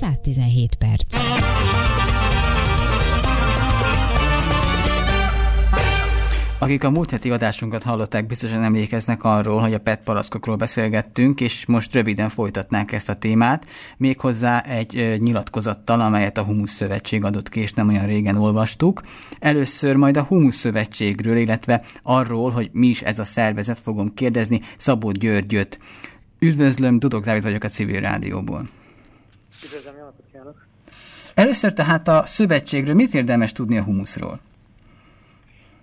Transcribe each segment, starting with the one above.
117 perc. Akik a múlt heti adásunkat hallották, biztosan emlékeznek arról, hogy a PET palaszkokról beszélgettünk, és most röviden folytatnánk ezt a témát, méghozzá egy nyilatkozattal, amelyet a Humusz Szövetség adott ki, és nem olyan régen olvastuk. Először majd a Humusz Szövetségről, illetve arról, hogy mi is ez a szervezet, fogom kérdezni Szabó Györgyöt. Üdvözlöm, Dudok Dávid vagyok a Civil Rádióból. Üdvözlöm, jó napot kívánok! Először tehát a szövetségről mit érdemes tudni a humuszról?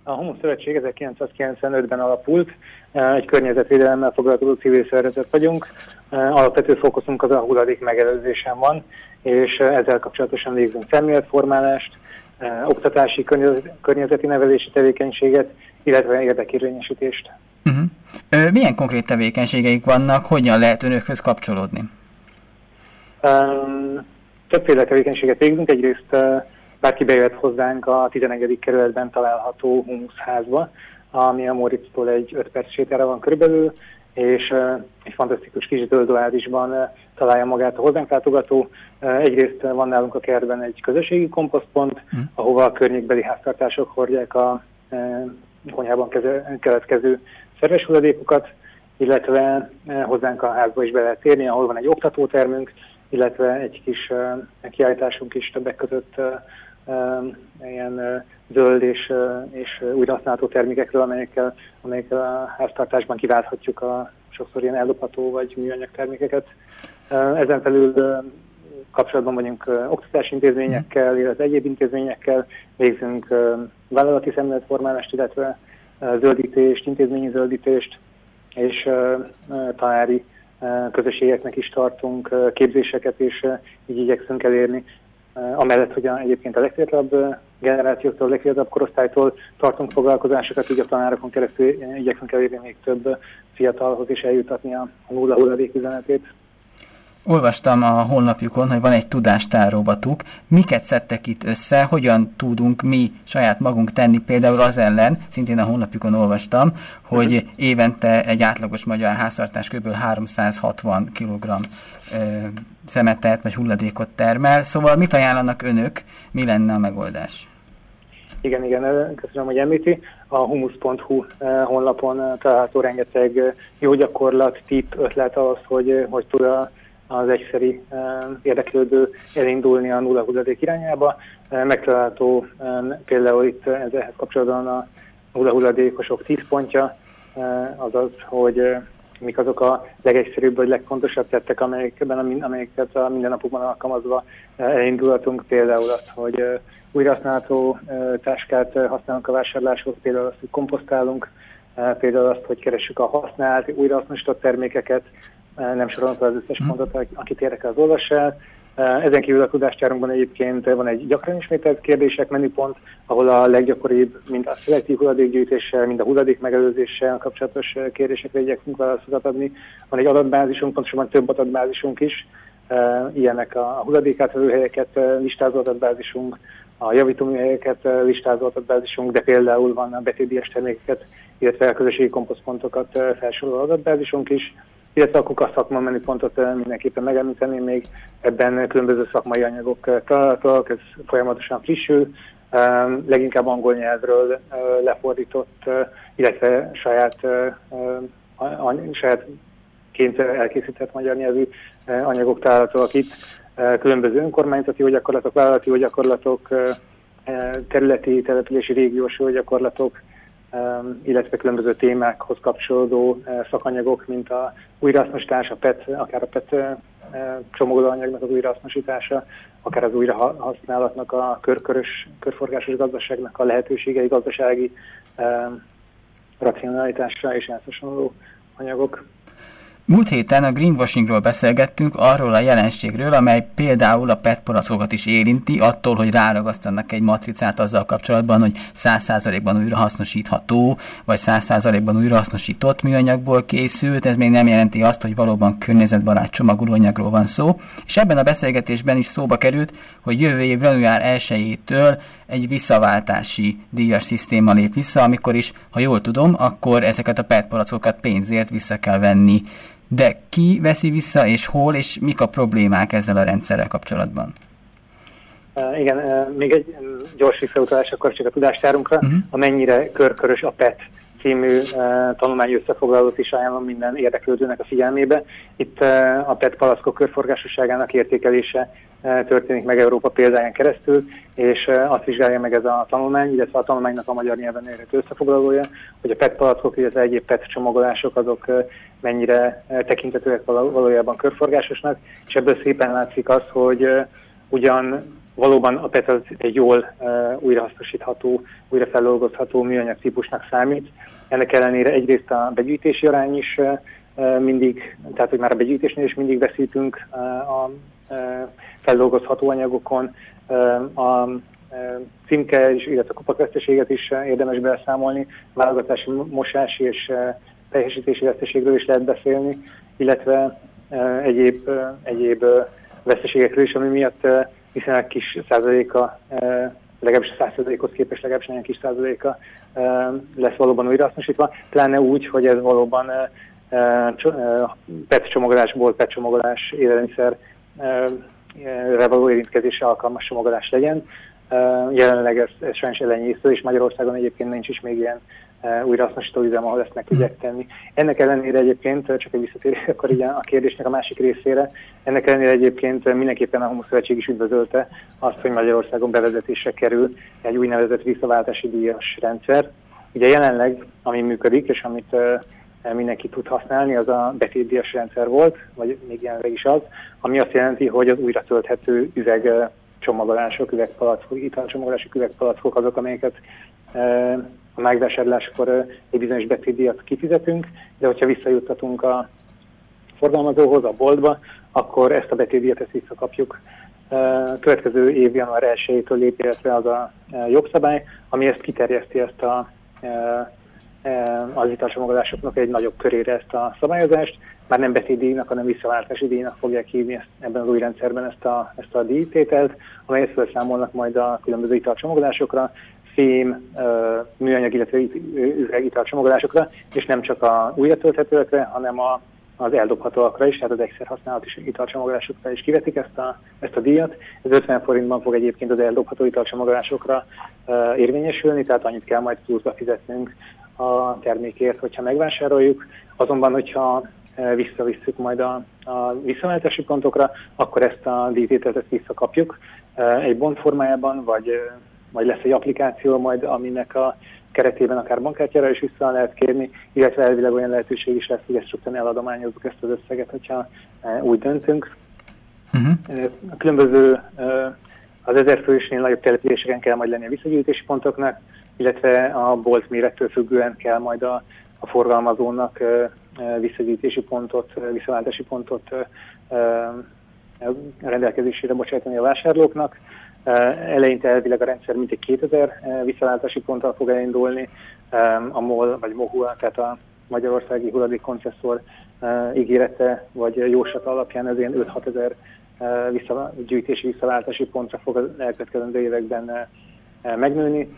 A Homo Szövetség 1995-ben alapult, egy környezetvédelemmel foglalkozó civil szervezet vagyunk. Alapvető fókuszunk az a hulladék megelőzésen van, és ezzel kapcsolatosan végzünk szemléletformálást, oktatási, környezeti nevelési tevékenységet, illetve érdekérvényesítést. Uh-huh. Milyen konkrét tevékenységeik vannak, hogyan lehet önökhöz kapcsolódni? Többféle tevékenységet végzünk. Egyrészt bárki bejöhet hozzánk a 11. kerületben található humuszházba, ami a Moritztól egy 5 perc sétára van körülbelül, és egy fantasztikus kis zöldóázisban uh, találja magát a hozzánk látogató. Egyrészt van nálunk a kertben egy közösségi komposztpont, mm. ahova a környékbeli háztartások hordják a konyhában keletkező szerves hulladékokat, illetve hozzánk a házba is be lehet térni, ahol van egy oktatótermünk, illetve egy kis kiállításunk is többek között ilyen zöld és, és újrahasználható termékekről, amelyekkel, amelyekkel a háztartásban kiválthatjuk a sokszor ilyen ellopható vagy műanyag termékeket. Ezen felül kapcsolatban vagyunk oktatási intézményekkel, illetve egyéb intézményekkel, végzünk vállalati szemléletformálást, illetve zöldítést, intézményi zöldítést, és tanári közösségeknek is tartunk képzéseket, és így igyekszünk elérni amellett, hogy egyébként a legfiatalabb generációktól, a legfiatalabb korosztálytól tartunk foglalkozásokat, így a tanárokon keresztül igyekszünk elérni még több fiatalhoz is eljutatni a nulla hulladék üzenetét. Olvastam a honlapjukon, hogy van egy tudástárovatuk. Miket szedtek itt össze, hogyan tudunk mi saját magunk tenni például az ellen, szintén a honlapjukon olvastam, hogy uh-huh. évente egy átlagos magyar háztartás kb. 360 kg szemetet vagy hulladékot termel. Szóval mit ajánlanak önök, mi lenne a megoldás? Igen, igen, köszönöm, hogy említi. A humus.hu honlapon található rengeteg jó gyakorlat, tip, ötlet az, hogy, hogy tud a az egyszeri érdeklődő elindulni a nulla hulladék irányába. Megtalálható például itt ezzel kapcsolatban a nulla hulladékosok 10 pontja, azaz, hogy mik azok a legegyszerűbb vagy legfontosabb tettek, amelyekben, amelyeket a mindennapokban alkalmazva elindulhatunk. Például azt, hogy újrahasználható táskát használunk a vásárláshoz, például azt, hogy komposztálunk, például azt, hogy keressük a használt, újrahasznosított termékeket, nem sorolom fel az összes mhm. pontot, akit érdekel az olvassál. Ezen kívül a tudástjárunkban egyébként van egy gyakran ismételt kérdések menüpont, ahol a leggyakoribb, mind a szelektív hulladékgyűjtéssel, mind a hulladék megelőzéssel kapcsolatos kérdésekre igyekszünk válaszokat adni. Van egy adatbázisunk, pontosabban több adatbázisunk is, ilyenek a hulladékátvelő helyeket listázó adatbázisunk, a javítóműhelyeket listázó adatbázisunk, de például van a betédies termékeket, illetve a közösségi komposztpontokat felsoroló adatbázisunk is illetve akkor a szakma menüpontot mindenképpen megemlíteném még, ebben különböző szakmai anyagok találhatóak, ez folyamatosan frissül, leginkább angol nyelvről lefordított, illetve saját, saját ként elkészített magyar nyelvű anyagok találhatóak itt, különböző önkormányzati jó gyakorlatok, vállalati gyakorlatok, területi, települési régiós jó gyakorlatok, illetve különböző témákhoz kapcsolódó szakanyagok, mint a újrahasznosítás, a PET, akár a PET csomagolóanyagnak az újrahasznosítása, akár az újrahasználatnak a körkörös, körforgásos gazdaságnak a lehetőségei, gazdasági racionalitásra és elszosonló anyagok. Múlt héten a greenwashingról beszélgettünk, arról a jelenségről, amely például a PET palackokat is érinti, attól, hogy ráragasztanak egy matricát azzal kapcsolatban, hogy 100%-ban újrahasznosítható, vagy 100%-ban újrahasznosított műanyagból készült, ez még nem jelenti azt, hogy valóban környezetbarát csomagolóanyagról van szó. És ebben a beszélgetésben is szóba került, hogy jövő év január 1-től egy visszaváltási díjas szisztéma lép vissza, amikor is, ha jól tudom, akkor ezeket a PET palackokat pénzért vissza kell venni De ki veszi vissza, és hol, és mik a problémák ezzel a rendszerrel kapcsolatban? Uh, igen, uh, még egy gyors visszautalás akkor csak a tudástárunkra, uh-huh. amennyire körkörös a PET című uh, tanulmány összefoglalót is ajánlom minden érdeklődőnek a figyelmébe. Itt uh, a PET palaszkok körforgásosságának értékelése uh, történik meg Európa példáján keresztül, és azt vizsgálja meg ez a tanulmány, illetve a tanulmánynak a magyar nyelven érhető összefoglalója, hogy a PET palackok, illetve egyéb PET csomagolások azok mennyire tekintetőek valójában körforgásosnak, és ebből szépen látszik az, hogy ugyan valóban a PET az egy jól újrahasznosítható, újrafeldolgozható műanyag típusnak számít. Ennek ellenére egyrészt a begyűjtési arány is mindig, tehát hogy már a begyűjtésnél is mindig veszítünk a feldolgozható anyagokon. A címke is, illetve a kupakveszteséget is érdemes beszámolni, válogatási, mosási és teljesítési veszteségről is lehet beszélni, illetve egyéb, egyéb veszteségekről is, ami miatt viszonylag kis százaléka, legalábbis a százalékhoz képest legalábbis nagyon kis százaléka lesz valóban újrahasznosítva, pláne úgy, hogy ez valóban PET csomagolásból PET csomagolás élelmiszer való érintkezésre alkalmas csomagolás legyen. Jelenleg ez, ez sajnos elenyésző, és Magyarországon egyébként nincs is még ilyen újrahasznosító üzem, ahol ezt meg tudják tenni. Ennek ellenére egyébként, csak egy visszatérés akkor így a kérdésnek a másik részére, ennek ellenére egyébként mindenképpen a Homo Szövetség is üdvözölte azt, hogy Magyarországon bevezetésre kerül egy úgynevezett visszaváltási díjas rendszer. Ugye jelenleg, ami működik, és amit mindenki tud használni, az a betétdíjas rendszer volt, vagy még jelenleg is az, ami azt jelenti, hogy az újra tölthető üveg csomagolások, üvegpalackok, italcsomagolások, üvegpalackok azok, amelyeket a megvásárláskor egy bizonyos betétdíjat kifizetünk, de hogyha visszajuttatunk a forgalmazóhoz, a boltba, akkor ezt a betétdíjat ezt visszakapjuk. Következő év január 1-től lép életre az a jogszabály, ami ezt kiterjeszti ezt a az italcsomagolásoknak egy nagyobb körére ezt a szabályozást. Már nem betétdíjnak, hanem visszaváltási díjnak fogják hívni ezt, ebben az új rendszerben ezt a, ezt a díjtételt, amelyet felszámolnak majd a különböző italcsomagolásokra, fém, műanyag, illetve üvegitalcsomagolásokra, és nem csak a újratölthetőekre, hanem a, az eldobhatóakra is, tehát az egyszer használatos italcsomagolásokra is kivetik ezt a, ezt a díjat. Ez 50 forintban fog egyébként az eldobható italcsomagolásokra uh, érvényesülni, tehát annyit kell majd pluszba fizetnünk a termékért, hogyha megvásároljuk. Azonban, hogyha visszavisszük majd a, a visszaváltási pontokra, akkor ezt a díjtételt visszakapjuk egy bond formájában, vagy vagy lesz egy applikáció majd, aminek a keretében akár bankkártyára is vissza lehet kérni, illetve elvileg olyan lehetőség is lesz, hogy ezt csupán eladományozzuk ezt az összeget, hogyha e, úgy döntünk. Uh-huh. A különböző az ezer fősnél nagyobb településeken kell majd lenni a visszagyűjtési pontoknak, illetve a bolt mérettől függően kell majd a, a forgalmazónak visszagyűjtési pontot, visszaváltási pontot rendelkezésére bocsátani a vásárlóknak. Eleinte elvileg a rendszer mintegy 2000 visszaváltási ponttal fog elindulni, a MOL vagy MOHUA, tehát a Magyarországi Hulladék Koncesszor ígérete vagy jósat alapján ez ilyen 5-6 ezer vissza, gyűjtési visszaváltási pontra fog az elkövetkező években megnőni.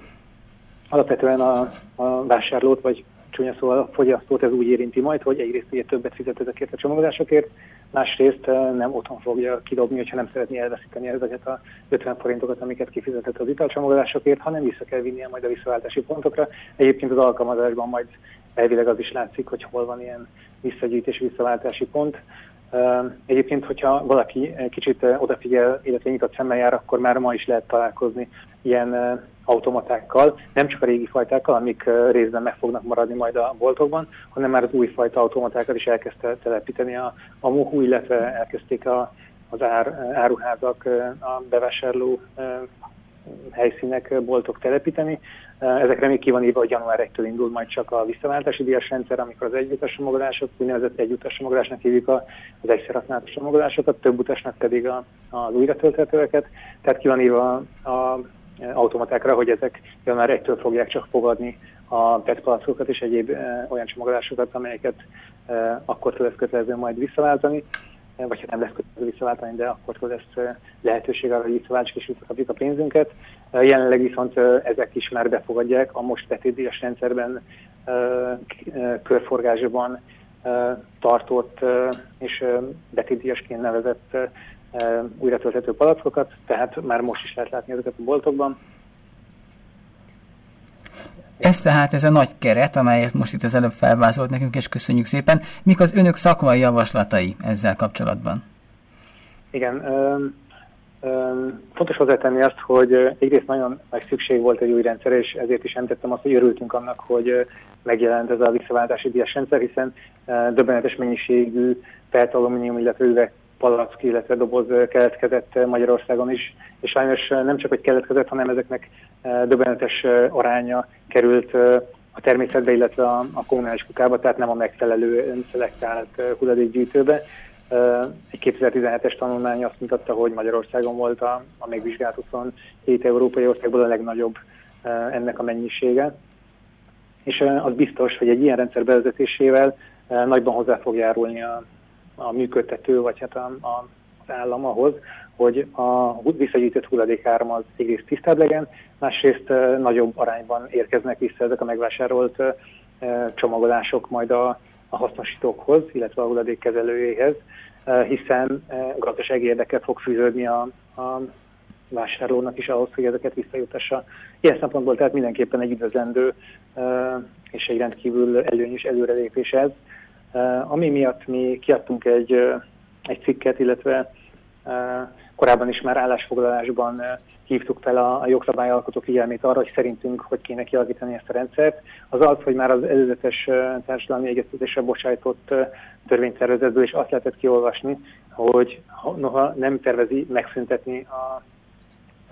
Alapvetően a, a vásárlót, vagy csúnya szóval a fogyasztót ez úgy érinti majd, hogy egyrészt ugye többet fizet ezekért a csomagolásokért, másrészt eh, nem otthon fogja kidobni, hogyha nem szeretné elveszíteni ezeket a 50 forintokat, amiket kifizetett az italcsomagolásokért, hanem vissza kell vinnie majd a visszaváltási pontokra. Egyébként az alkalmazásban majd elvileg az is látszik, hogy hol van ilyen visszagyűjtési visszaváltási pont. Eh, egyébként, hogyha valaki kicsit eh, odafigyel, illetve nyitott szemmel jár, akkor már ma is lehet találkozni ilyen automatákkal, nem csak a régi fajtákkal, amik részben meg fognak maradni majd a boltokban, hanem már az újfajta automatákat is elkezdte telepíteni a, a MOHU, illetve elkezdték a, az ár, áruházak, a bevásárló helyszínek, boltok telepíteni. Ezekre még ki van írva, hogy január 1-től indul majd csak a visszaváltási díjas rendszer, amikor az egyutas csomagolások, úgynevezett egyutas csomagolásnak hívjuk az egyszer használatos csomagolásokat, több utasnak pedig a, az újratölthetőeket. Tehát ki van írva a automatákra, hogy ezek január 1-től fogják csak fogadni a PET és egyéb e, olyan csomagolásokat, amelyeket e, akkor lesz kötelező majd visszaváltani, e, vagy hát nem lesz kötelező visszaváltani, de akkor lesz lehetőség arra, hogy visszaváltsuk és visszakapjuk a pénzünket. Jelenleg viszont ezek is már befogadják a most betétdíjas rendszerben körforgásban tartott és betétdíjasként nevezett újra tölthető palackokat, tehát már most is lehet látni ezeket a boltokban. Ez tehát ez a nagy keret, amelyet most itt az előbb felvázolt nekünk, és köszönjük szépen. Mik az önök szakmai javaslatai ezzel kapcsolatban? Igen, Fontos hozzátenni azt, hogy egyrészt nagyon nagy szükség volt egy új rendszer, és ezért is említettem azt, hogy örültünk annak, hogy megjelent ez a visszaváltási díjas rendszer, hiszen döbbenetes mennyiségű PET alumínium, illetve üveg palack, illetve doboz keletkezett Magyarországon is, és sajnos nem csak, hogy keletkezett, hanem ezeknek döbbenetes aránya került a természetbe, illetve a, a kommunális kukába, tehát nem a megfelelő szelektált hulladékgyűjtőbe. Egy 2017-es tanulmány azt mutatta, hogy Magyarországon volt a, a megvizsgált 27 európai országból a legnagyobb ennek a mennyisége. És az biztos, hogy egy ilyen rendszer bevezetésével nagyban hozzá fog járulni a, a működtető, vagy hát a, a, az állam ahhoz, hogy a visszagyűjtött hulladékáram az egyrészt tisztább legyen, másrészt nagyobb arányban érkeznek vissza ezek a megvásárolt csomagolások majd a, a hasznosítókhoz, illetve a hulladékkezelőjéhez, hiszen gazdasági érdeke fog fűződni a, a vásárlónak is ahhoz, hogy ezeket visszajutassa. Ilyen szempontból tehát mindenképpen egy üdvözlendő és egy rendkívül előnyös előrelépés ez. Ami miatt mi kiadtunk egy, egy cikket, illetve korábban is már állásfoglalásban hívtuk fel a, a jogszabályalkotó figyelmét arra, hogy szerintünk hogy kéne kialakítani ezt a rendszert, az az, hogy már az előzetes társadalmi egyeztetésre bocsájtott törvénytervezetből is azt lehetett kiolvasni, hogy noha nem tervezi megszüntetni a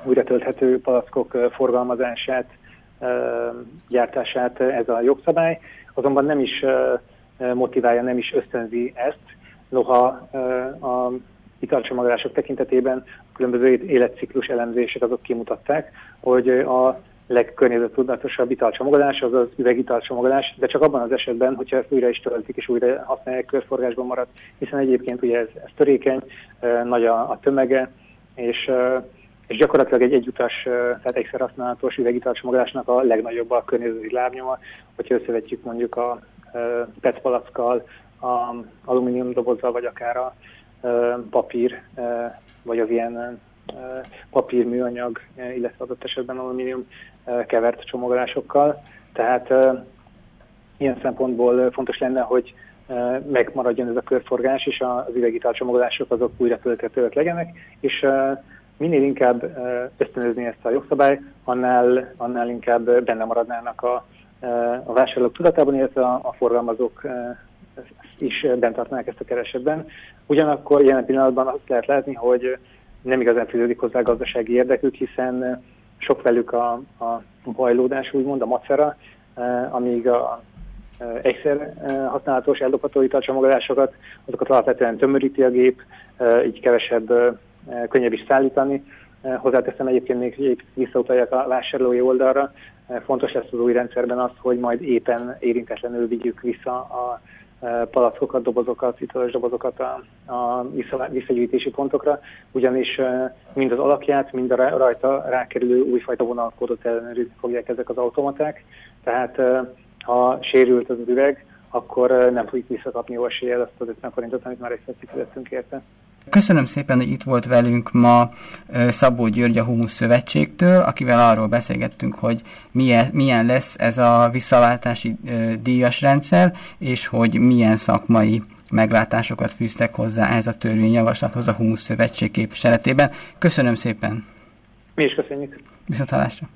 újra tölthető palackok forgalmazását, gyártását ez a jogszabály, azonban nem is motiválja, nem is ösztönzi ezt, noha a italcsomagolások tekintetében a különböző életciklus elemzések azok kimutatták, hogy a legkörnyezettudatosabb italcsomagolás az az üvegitalcsomagolás, de csak abban az esetben, hogyha ezt újra is töltik és újra használják, körforgásban marad, hiszen egyébként ugye ez, ez törékeny, nagy a, a tömege, és, és gyakorlatilag egy egyutas, tehát egyszer használatos üvegitalcsomagolásnak a legnagyobb a környezeti lábnyoma, hogyha összevetjük mondjuk a PET palackkal, a alumínium dobozzal, vagy akár a papír, vagy az ilyen papír, műanyag, illetve adott esetben alumínium kevert csomagolásokkal. Tehát ilyen szempontból fontos lenne, hogy megmaradjon ez a körforgás, és az üvegital csomagolások azok újra tölthetőek legyenek, és minél inkább ösztönözni ezt a jogszabály, annál, annál inkább benne maradnának a, a vásárlók tudatában, illetve a, forgalmazók is bent tartanák ezt a keresetben. Ugyanakkor jelen pillanatban azt lehet látni, hogy nem igazán fűződik hozzá gazdasági érdekük, hiszen sok velük a, a bajlódás, úgymond a macera, eh, amíg a egyszer használatos eldobható italcsomagolásokat, azokat alapvetően tömöríti a gép, így kevesebb, könnyebb is szállítani. Hozzáteszem egyébként még visszautaljak a vásárlói oldalra. Fontos lesz az új rendszerben az, hogy majd éppen érintetlenül vigyük vissza a palackokat, dobozokat, italos dobozokat a, a visszagyűjtési pontokra, ugyanis mind az alakját, mind a rajta rákerülő újfajta vonalkódot ellenőrizni fogják ezek az automaták. Tehát ha sérült az üveg, akkor nem fogjuk visszakapni jó eséllyel azt az 50 forintot, amit már egyszer fizettünk érte. Köszönöm szépen, hogy itt volt velünk ma Szabó György a Humusz Szövetségtől, akivel arról beszélgettünk, hogy milyen, milyen lesz ez a visszaváltási díjas rendszer, és hogy milyen szakmai meglátásokat fűztek hozzá ehhez a törvényjavaslathoz a Humusz Szövetség képviseletében. Köszönöm szépen! Mi is köszönjük! Viszont hallásra!